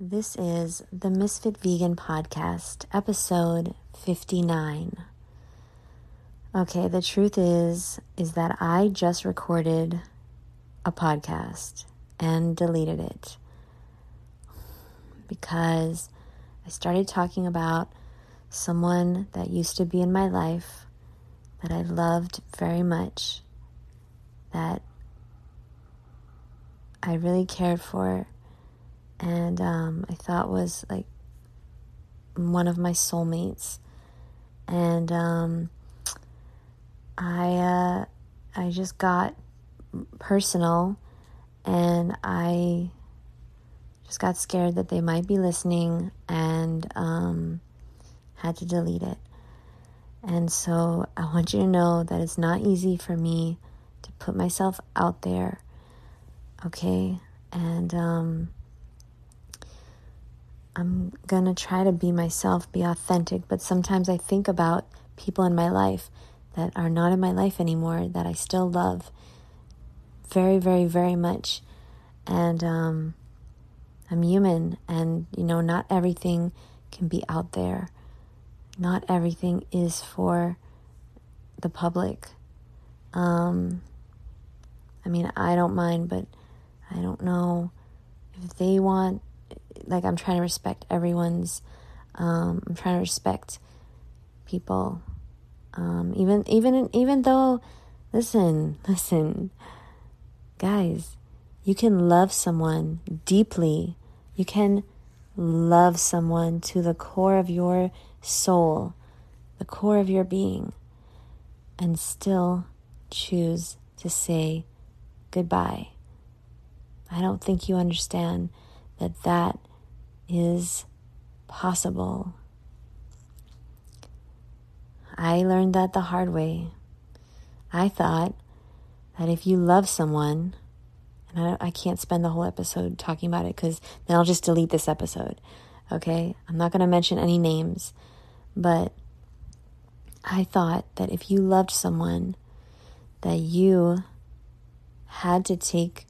This is the Misfit Vegan Podcast, episode 59. Okay, the truth is is that I just recorded a podcast and deleted it because I started talking about someone that used to be in my life that I loved very much that I really cared for and um, I thought was like one of my soulmates. And um, I uh, I just got personal, and I just got scared that they might be listening, and um, had to delete it. And so I want you to know that it's not easy for me to put myself out there, okay? And um, I'm gonna try to be myself, be authentic, but sometimes I think about people in my life that are not in my life anymore that I still love very, very, very much. And um, I'm human, and you know, not everything can be out there, not everything is for the public. Um, I mean, I don't mind, but I don't know if they want like I'm trying to respect everyone's um, I'm trying to respect people. Um, even even even though listen listen guys you can love someone deeply. You can love someone to the core of your soul the core of your being and still choose to say goodbye. I don't think you understand that that is possible. I learned that the hard way. I thought that if you love someone, and I, I can't spend the whole episode talking about it because then I'll just delete this episode. Okay? I'm not going to mention any names, but I thought that if you loved someone, that you had to take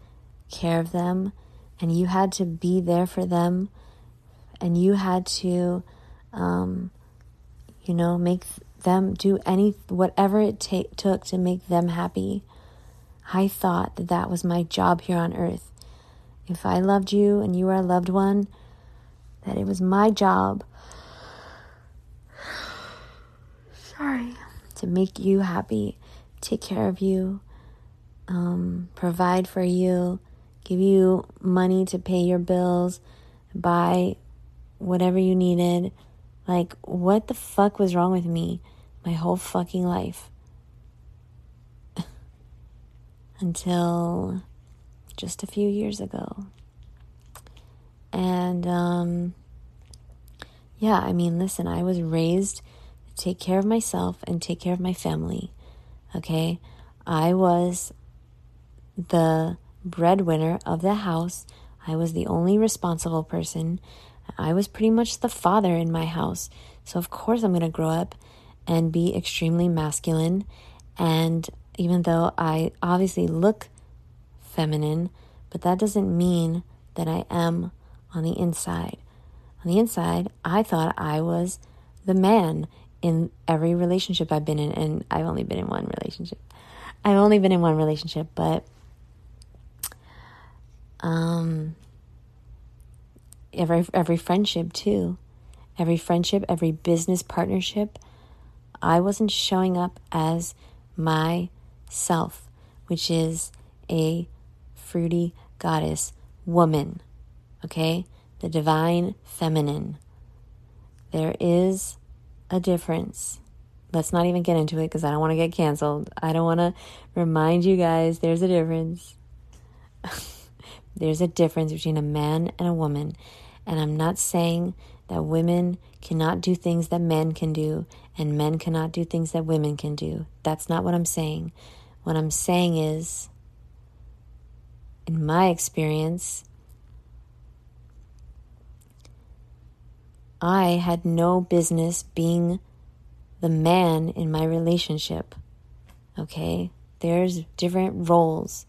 care of them and you had to be there for them and you had to um, you know make them do any whatever it ta- took to make them happy. I thought that that was my job here on earth. If i loved you and you were a loved one that it was my job sorry. to make you happy take care of you um, provide for you give you money to pay your bills, buy whatever you needed. Like, what the fuck was wrong with me my whole fucking life? Until just a few years ago. And, um, yeah, I mean, listen, I was raised to take care of myself and take care of my family. Okay? I was the breadwinner of the house. I was the only responsible person. I was pretty much the father in my house. So, of course, I'm going to grow up and be extremely masculine. And even though I obviously look feminine, but that doesn't mean that I am on the inside. On the inside, I thought I was the man in every relationship I've been in, and I've only been in one relationship. I've only been in one relationship, but um, every every friendship too, every friendship, every business partnership. I wasn't showing up as myself, which is a fruity goddess woman. Okay, the divine feminine. There is a difference. Let's not even get into it because I don't want to get canceled. I don't want to remind you guys there's a difference. There's a difference between a man and a woman. And I'm not saying that women cannot do things that men can do and men cannot do things that women can do. That's not what I'm saying. What I'm saying is, in my experience, I had no business being the man in my relationship. Okay? There's different roles.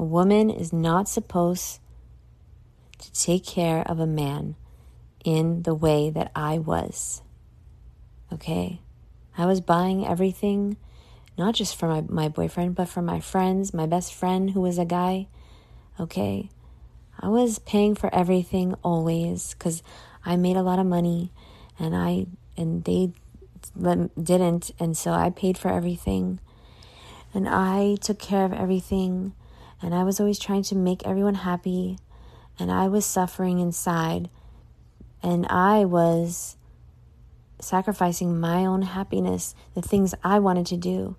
A woman is not supposed to take care of a man in the way that I was. Okay? I was buying everything, not just for my, my boyfriend, but for my friends, my best friend who was a guy. Okay? I was paying for everything always because I made a lot of money and I and they didn't and so I paid for everything and I took care of everything and I was always trying to make everyone happy and I was suffering inside and I was sacrificing my own happiness, the things I wanted to do,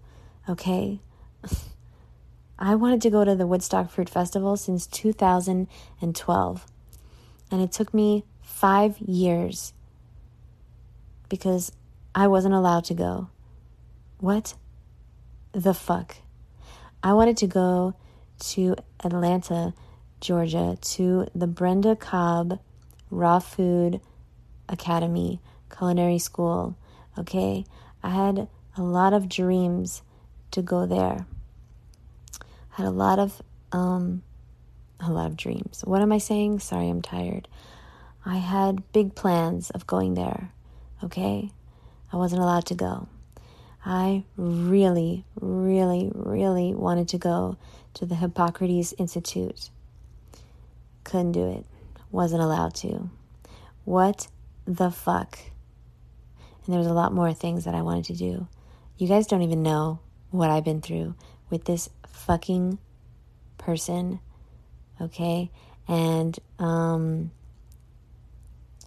okay? I wanted to go to the Woodstock Fruit Festival since 2012. And it took me five years because I wasn't allowed to go. What the fuck? I wanted to go to Atlanta, Georgia, to the Brenda Cobb Raw Food Academy Culinary School. Okay, I had a lot of dreams to go there I had a lot of um a lot of dreams. What am I saying? Sorry, I'm tired. I had big plans of going there. Okay? I wasn't allowed to go. I really, really, really wanted to go to the Hippocrates Institute. Couldn't do it. Wasn't allowed to. What the fuck? And there was a lot more things that I wanted to do. You guys don't even know what I've been through with this fucking person, okay? And, um,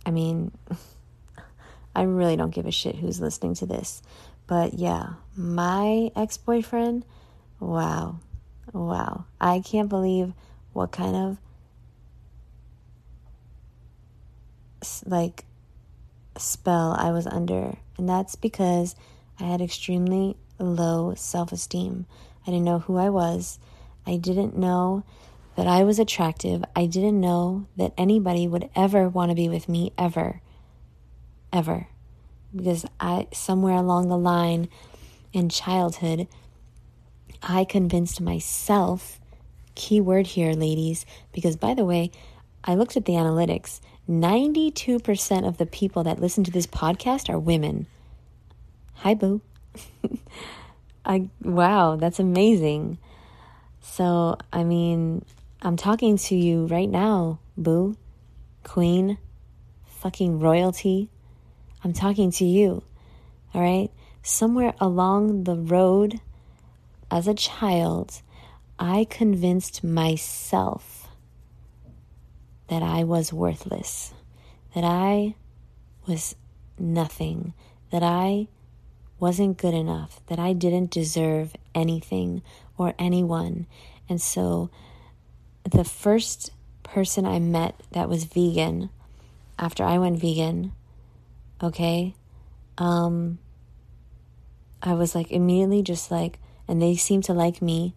I mean, I really don't give a shit who's listening to this. But yeah, my ex boyfriend, wow, wow. I can't believe what kind of like spell I was under. And that's because I had extremely low self esteem. I didn't know who I was. I didn't know that I was attractive. I didn't know that anybody would ever want to be with me ever. Ever. Because I somewhere along the line in childhood I convinced myself key word here ladies because by the way, I looked at the analytics. 92% of the people that listen to this podcast are women. Hi boo. I wow, that's amazing. So, I mean, I'm talking to you right now, boo, queen, fucking royalty. I'm talking to you. All right? Somewhere along the road as a child, I convinced myself that I was worthless, that I was nothing, that I wasn't good enough, that I didn't deserve anything or anyone. And so the first person I met that was vegan after I went vegan, okay, um, I was like immediately just like, and they seemed to like me.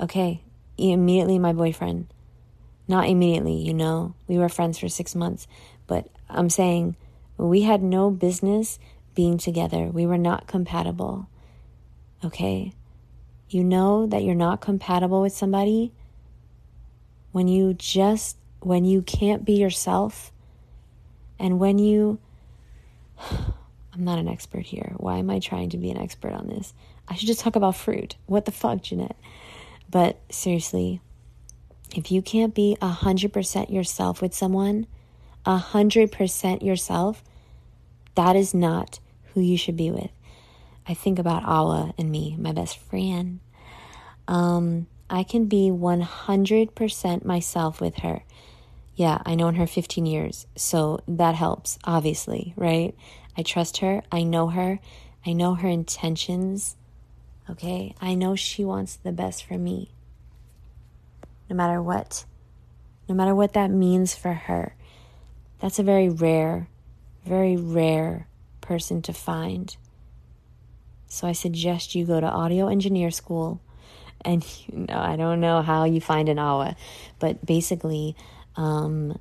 Okay, immediately my boyfriend. Not immediately, you know, we were friends for six months, but I'm saying we had no business being together. We were not compatible. Okay? You know that you're not compatible with somebody when you just, when you can't be yourself and when you, I'm not an expert here. Why am I trying to be an expert on this? I should just talk about fruit. What the fuck, Jeanette? But seriously, if you can't be 100% yourself with someone, 100% yourself, that is not who you should be with. I think about Awa and me, my best friend. Um, I can be 100% myself with her. Yeah, I known her 15 years, so that helps, obviously, right? I trust her. I know her. I know her intentions. Okay? I know she wants the best for me. No matter what. No matter what that means for her. That's a very rare, very rare person to find. So I suggest you go to audio engineer school. And you know, I don't know how you find an AWA, but basically, um,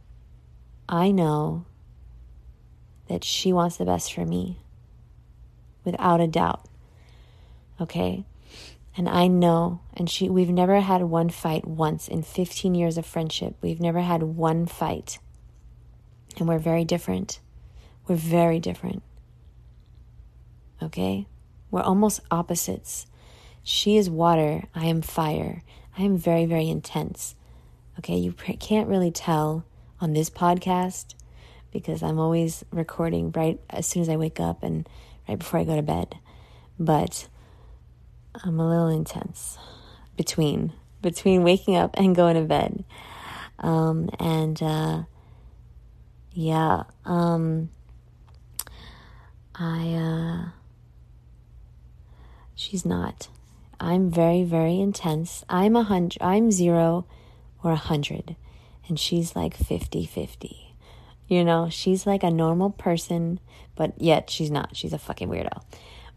I know that she wants the best for me without a doubt. Okay? And I know, and she, we've never had one fight once in 15 years of friendship. We've never had one fight. And we're very different. We're very different. Okay? We're almost opposites. She is water, I am fire. I am very, very intense. Okay, you can't really tell on this podcast because I'm always recording right as soon as I wake up and right before I go to bed. But I'm a little intense between between waking up and going to bed. Um, and uh, yeah, um, I uh, she's not. I'm very very intense. I'm a hundred. I'm zero or a hundred, and she's like 50-50. You know, she's like a normal person, but yet she's not. She's a fucking weirdo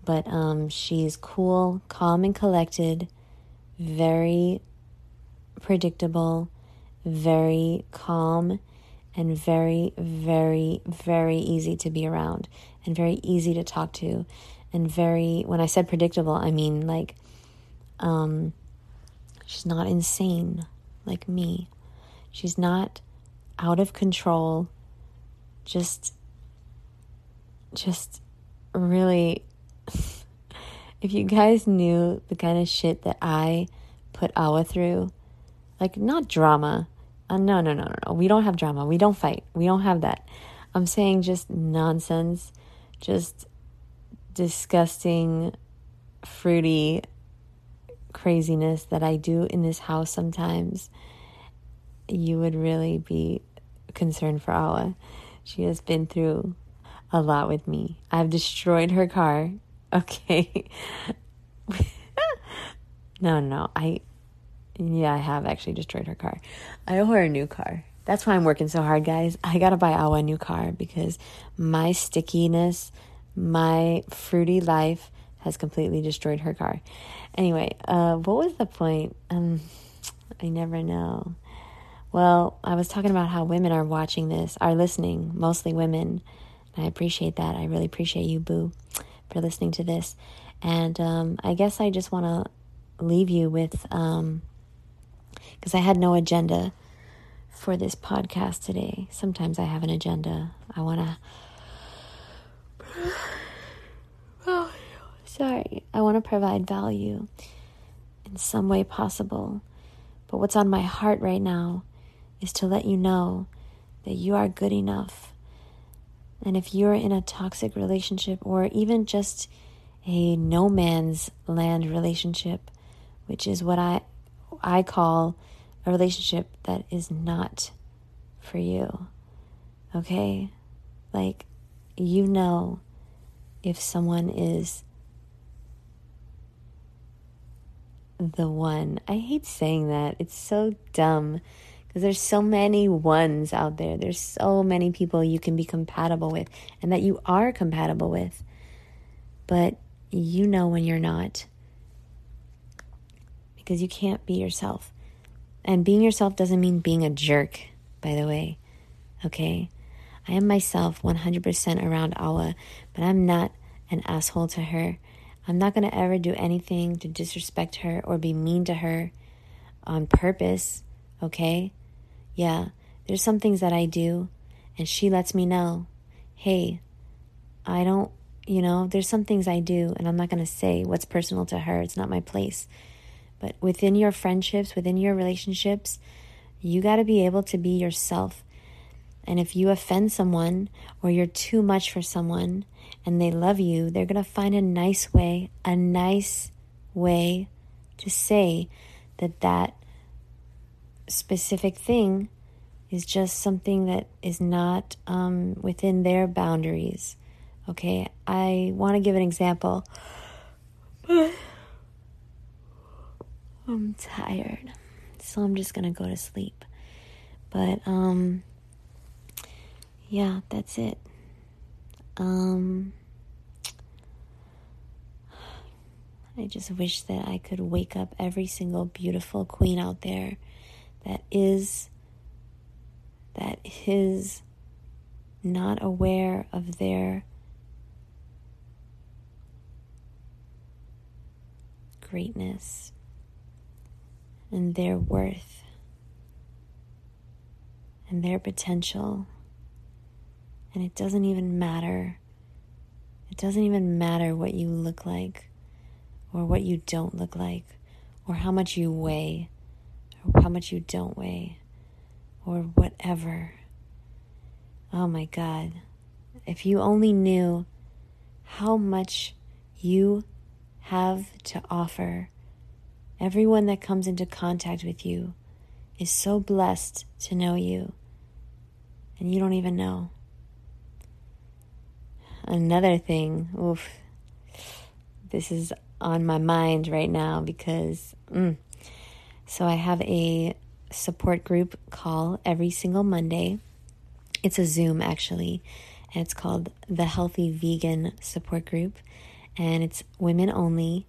but um, she's cool, calm, and collected, very predictable, very calm, and very, very, very easy to be around, and very easy to talk to, and very. When I said predictable, I mean like, um, she's not insane like me. She's not out of control. Just, just really if you guys knew the kind of shit that I put Awa through, like not drama. Uh, no, no, no, no, no. We don't have drama. We don't fight. We don't have that. I'm saying just nonsense, just disgusting, fruity craziness that I do in this house sometimes. You would really be concerned for Awa. She has been through a lot with me. I've destroyed her car Okay. no, no. I yeah, I have actually destroyed her car. I owe her a new car. That's why I'm working so hard, guys. I gotta buy Awa a new car because my stickiness, my fruity life has completely destroyed her car. Anyway, uh, what was the point? Um, I never know. Well, I was talking about how women are watching this, are listening, mostly women. I appreciate that. I really appreciate you, boo for listening to this. And um, I guess I just want to leave you with, because um, I had no agenda for this podcast today. Sometimes I have an agenda. I want to. Oh, sorry. I want to provide value in some way possible. But what's on my heart right now is to let you know that you are good enough and if you're in a toxic relationship or even just a no man's land relationship, which is what I I call a relationship that is not for you. Okay? Like you know if someone is the one. I hate saying that. It's so dumb because there's so many ones out there. There's so many people you can be compatible with and that you are compatible with. But you know when you're not because you can't be yourself. And being yourself doesn't mean being a jerk, by the way. Okay? I am myself 100% around Awa, but I'm not an asshole to her. I'm not going to ever do anything to disrespect her or be mean to her on purpose, okay? yeah, there's some things that I do, and she lets me know, hey, I don't, you know, there's some things I do, and I'm not going to say what's personal to her. It's not my place. But within your friendships, within your relationships, you got to be able to be yourself. And if you offend someone or you're too much for someone and they love you, they're going to find a nice way, a nice way to say that that specific thing is just something that is not um, within their boundaries. Okay, I want to give an example. I'm tired, so I'm just gonna go to sleep. But um, yeah, that's it. Um, I just wish that I could wake up every single beautiful queen out there that is that is not aware of their greatness and their worth and their potential. And it doesn't even matter. It doesn't even matter what you look like or what you don't look like or how much you weigh or how much you don't weigh or whatever. Oh my God. If you only knew how much you have to offer, everyone that comes into contact with you is so blessed to know you, and you don't even know. Another thing, oof, this is on my mind right now because, mm, so I have a support group call every single Monday. It's a Zoom actually, and it's called the Healthy Vegan Support Group, and it's women only,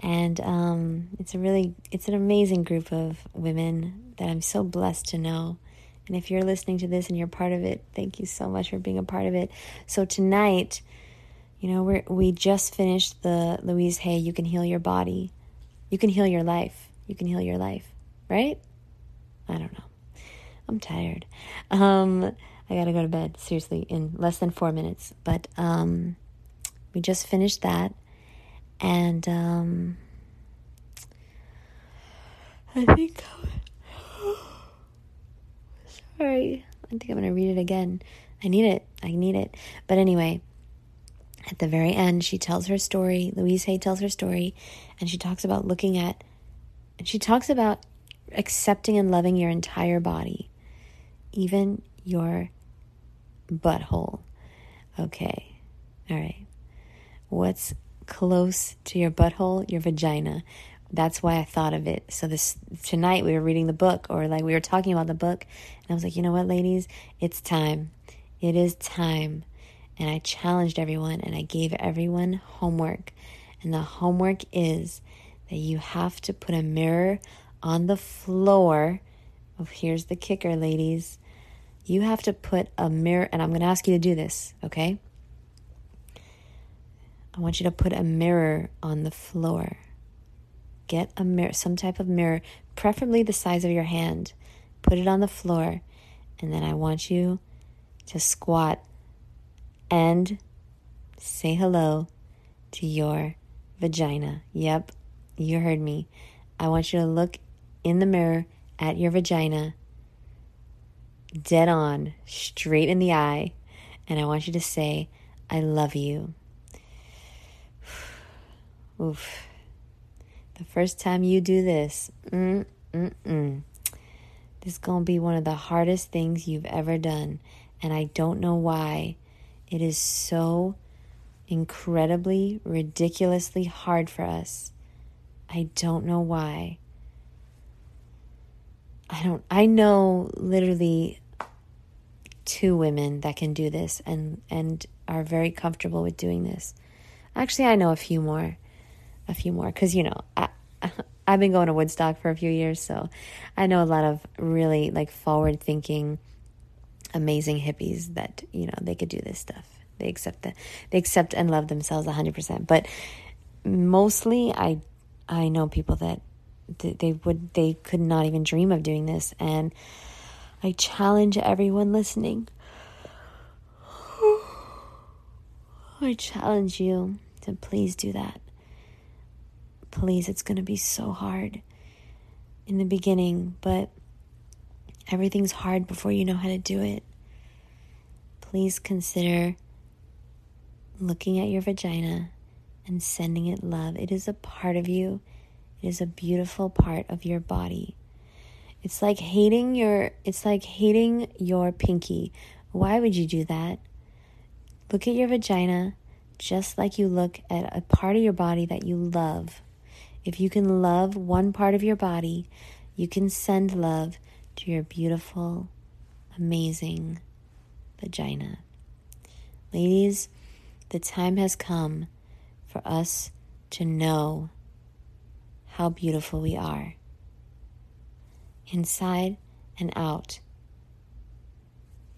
and um, it's a really it's an amazing group of women that I'm so blessed to know. And if you're listening to this and you're part of it, thank you so much for being a part of it. So tonight, you know, we we just finished the Louise Hay You Can Heal Your Body. You can heal your life. You can heal your life, right? I don't know. I'm tired. Um, I gotta go to bed, seriously, in less than four minutes. But um, we just finished that. And um, I think. Sorry. I think I'm going to read it again. I need it. I need it. But anyway, at the very end, she tells her story. Louise Hay tells her story, and she talks about looking at, and she talks about accepting and loving your entire body, even your butthole. Okay. All right. What's close to your butthole, your vagina. That's why I thought of it. So this tonight we were reading the book or like we were talking about the book and I was like, "You know what, ladies? It's time. It is time." And I challenged everyone and I gave everyone homework. And the homework is that you have to put a mirror on the floor. Oh, here's the kicker, ladies. You have to put a mirror, and I'm going to ask you to do this, okay? I want you to put a mirror on the floor. Get a mirror, some type of mirror, preferably the size of your hand. Put it on the floor, and then I want you to squat and say hello to your vagina. Yep, you heard me. I want you to look in the mirror at your vagina, dead on, straight in the eye, and I want you to say, I love you. Oof. The first time you do this, mm, mm. This is going to be one of the hardest things you've ever done. And I don't know why. It is so incredibly, ridiculously hard for us. I don't know why. I don't, I know literally two women that can do this and, and are very comfortable with doing this. Actually, I know a few more a few more because you know I, I've been going to Woodstock for a few years, so I know a lot of really like forward thinking, amazing hippies that you know they could do this stuff. They accept that they accept and love themselves hundred percent. But mostly, I I know people that they would they could not even dream of doing this, and I challenge everyone listening. I challenge you to please do that. Please, it's going to be so hard in the beginning, but everything's hard before you know how to do it. Please consider looking at your vagina and sending it love. It is a part of you, it is a beautiful part of your body. It's like hating your it's like hating your pinky. Why would you do that? Look at your vagina just like you look at a part of your body that you love. If you can love one part of your body, you can send love to your beautiful, amazing vagina. Ladies, the time has come for us to know how beautiful we are, inside and out,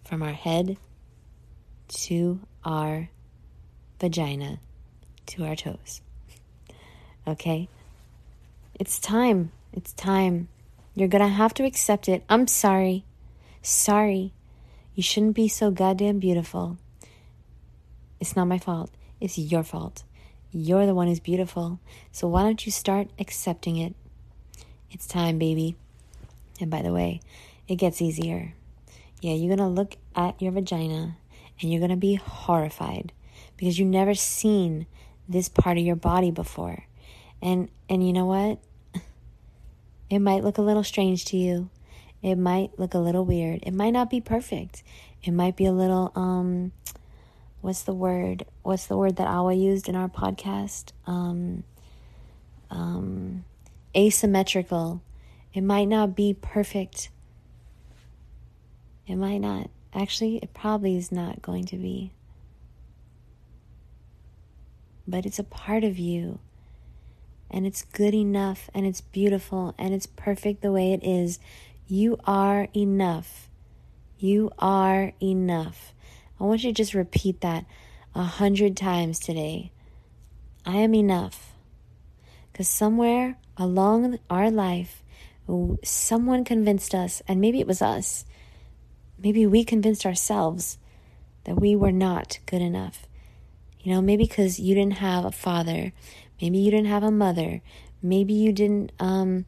from our head to our vagina to our toes. Okay? It's time. It's time. You're gonna have to accept it. I'm sorry. Sorry. You shouldn't be so goddamn beautiful. It's not my fault. It's your fault. You're the one who's beautiful. So why don't you start accepting it? It's time, baby. And by the way, it gets easier. Yeah, you're to look at your vagina and you're to be horrified because you've never seen this part of your body before. And and you know what? It might look a little strange to you. It might look a little weird. It might not be perfect. It might be a little um what's the word? What's the word that Awa used in our podcast? Um um asymmetrical. It might not be perfect. It might not. Actually, it probably is not going to be. But it's a part of you and it's good enough and it's beautiful and it's perfect the way it is. You are enough. You are enough. I want you to just repeat that a hundred times today. I am enough. Because somewhere along our life, someone convinced us, and maybe it was us, maybe we convinced ourselves that we were not good enough. You know, maybe because you didn't have a father, Maybe you didn't have a mother. Maybe you didn't, um,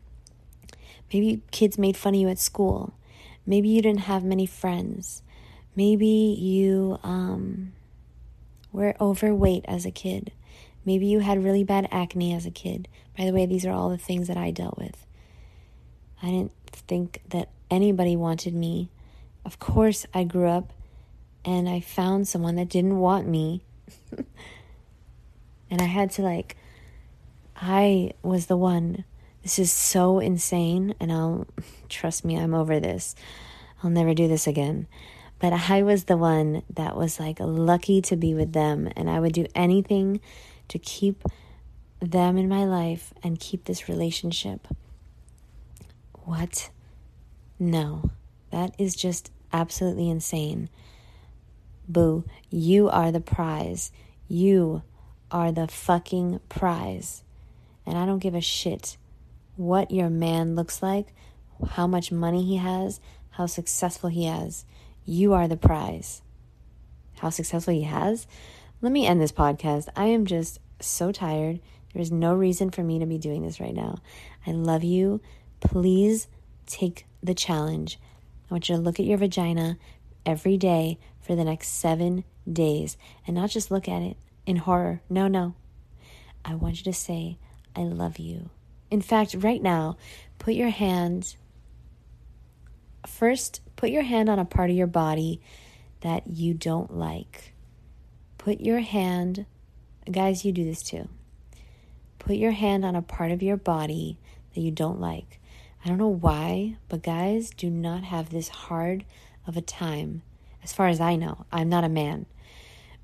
maybe kids made fun of you at school. Maybe you didn't have many friends. Maybe you um, were overweight as a kid. Maybe you had really bad acne as a kid. By the way, these are all the things that I dealt with. I didn't think that anybody wanted me. Of course, I grew up and I found someone that didn't want me. and I had to like I was the one. This is so insane, and I'll trust me, I'm over this. I'll never do this again. But I was the one that was like lucky to be with them, and I would do anything to keep them in my life and keep this relationship. What? No, that is just absolutely insane. Boo, you are the prize. You are the fucking prize. And I don't give a shit what your man looks like, how much money he has, how successful he has. You are the prize. How successful he has? Let me end this podcast. I am just so tired. There is no reason for me to be doing this right now. I love you. Please take the challenge. I want you to look at your vagina every day for the next seven days and not just look at it in horror. No, no. I want you to say, I love you. In fact, right now, put your hand first, put your hand on a part of your body that you don't like. Put your hand, guys, you do this too. Put your hand on a part of your body that you don't like. I don't know why, but guys do not have this hard of a time. As far as I know, I'm not a man,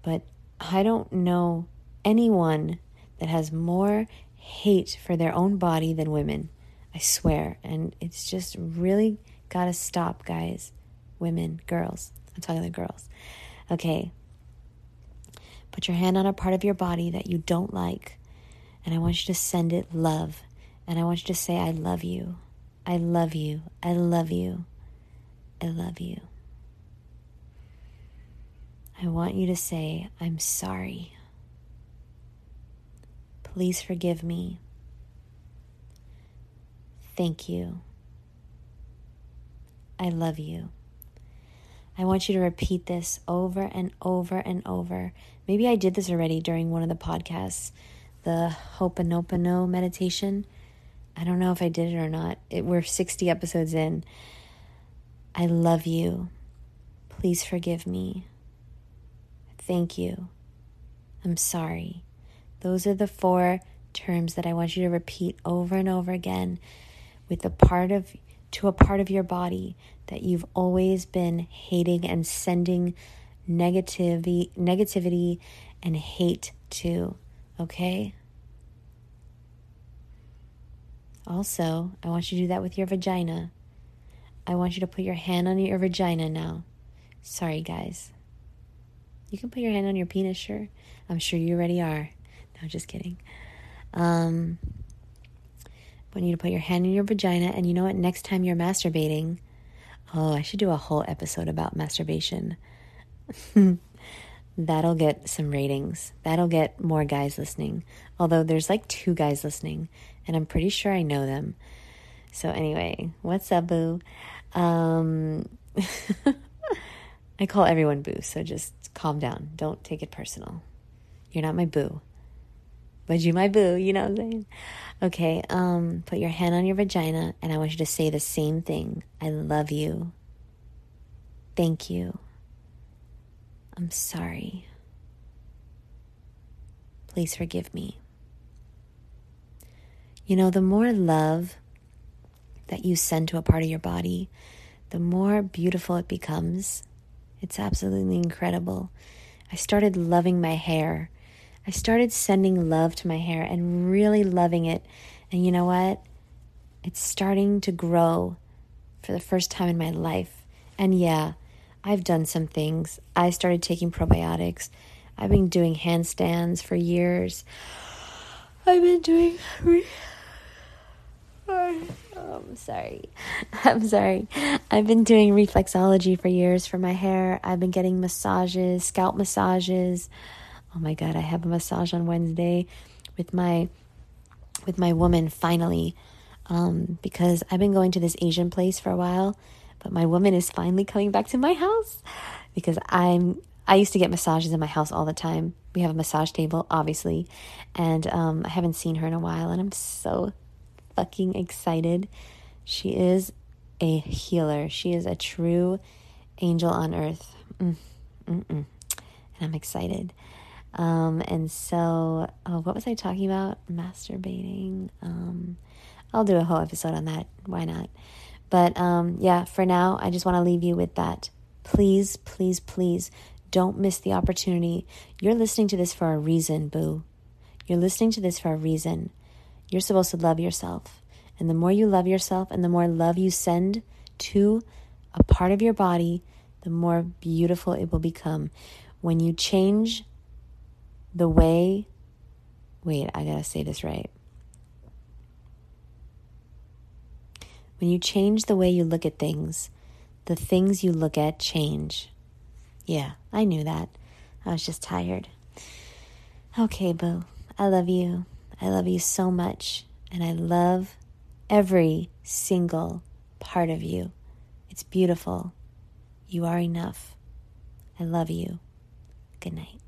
but I don't know anyone that has more hate for their own body than women. I swear. And it's just really got to stop, guys. Women, girls. I'm talking to girls. Okay. Put your hand on a part of your body that you don't like, and I want you to send it love. And I want you to say, I love you. I love you. I love you. I love you. I want you to say, I'm sorry. Please forgive me. Thank you. I love you. I want you to repeat this over and over and over. Maybe I did this already during one of the podcasts, the Ho'oponopono meditation. I don't know if I did it or not. It, we're 60 episodes in. I love you. Please forgive me. Thank you. I'm sorry. Those are the four terms that I want you to repeat over and over again with a part of to a part of your body that you've always been hating and sending negativity negativity and hate to, okay? Also, I want you to do that with your vagina. I want you to put your hand on your vagina now. Sorry, guys. You can put your hand on your penis, sure. I'm sure you already are. No, just kidding. Um, want you to put your hand in your vagina, and you know what? Next time you're masturbating, oh, I should do a whole episode about masturbation. That'll get some ratings. That'll get more guys listening. Although there's like two guys listening, and I'm pretty sure I know them. So, anyway, what's up, boo? Um, I call everyone boo, so just calm down. Don't take it personal. You're not my boo, but you my boo, you know what I'm saying? Okay, um, put your hand on your vagina, and I want you to say the same thing. I love you. Thank you. I'm sorry. Please forgive me. You know, the more love that you send to a part of your body, the more beautiful it becomes. It's absolutely incredible. I started loving my hair. I started sending love to my hair and really loving it. And you know what? It's starting to grow for the first time in my life. And yeah, I've done some things. I started taking probiotics. I've been doing handstands for years. I've been doing. Oh, I'm sorry. I'm sorry. I've been doing reflexology for years for my hair. I've been getting massages, scalp massages. Oh my god, I have a massage on Wednesday with my with my woman finally. Um, because I've been going to this Asian place for a while but my woman is finally coming back to my house because I'm I used to get massages in my house all the time. We have a massage table, obviously, and um, I haven't seen her in a while, and I'm so fucking excited. She is a healer. She is a true angel on earth. Mm, and I'm excited. Um, and so, oh, what was I talking about? Masturbating. Um, I'll do a whole episode on that. Why not? But um, yeah, for now, I just want to leave you with that. Please, please, please don't miss the opportunity. You're listening to this for a reason, boo. You're listening to this for a reason. You're supposed to love yourself. And the more you love yourself and the more love you send to a part of your body, the more beautiful it will become. When you change the way, wait, I gotta say this right. When you change the way you look at things, the things you look at change. Yeah, I knew that. I was just tired. Okay, Boo. I love you. I love you so much. And I love every single part of you. It's beautiful. You are enough. I love you. Good night.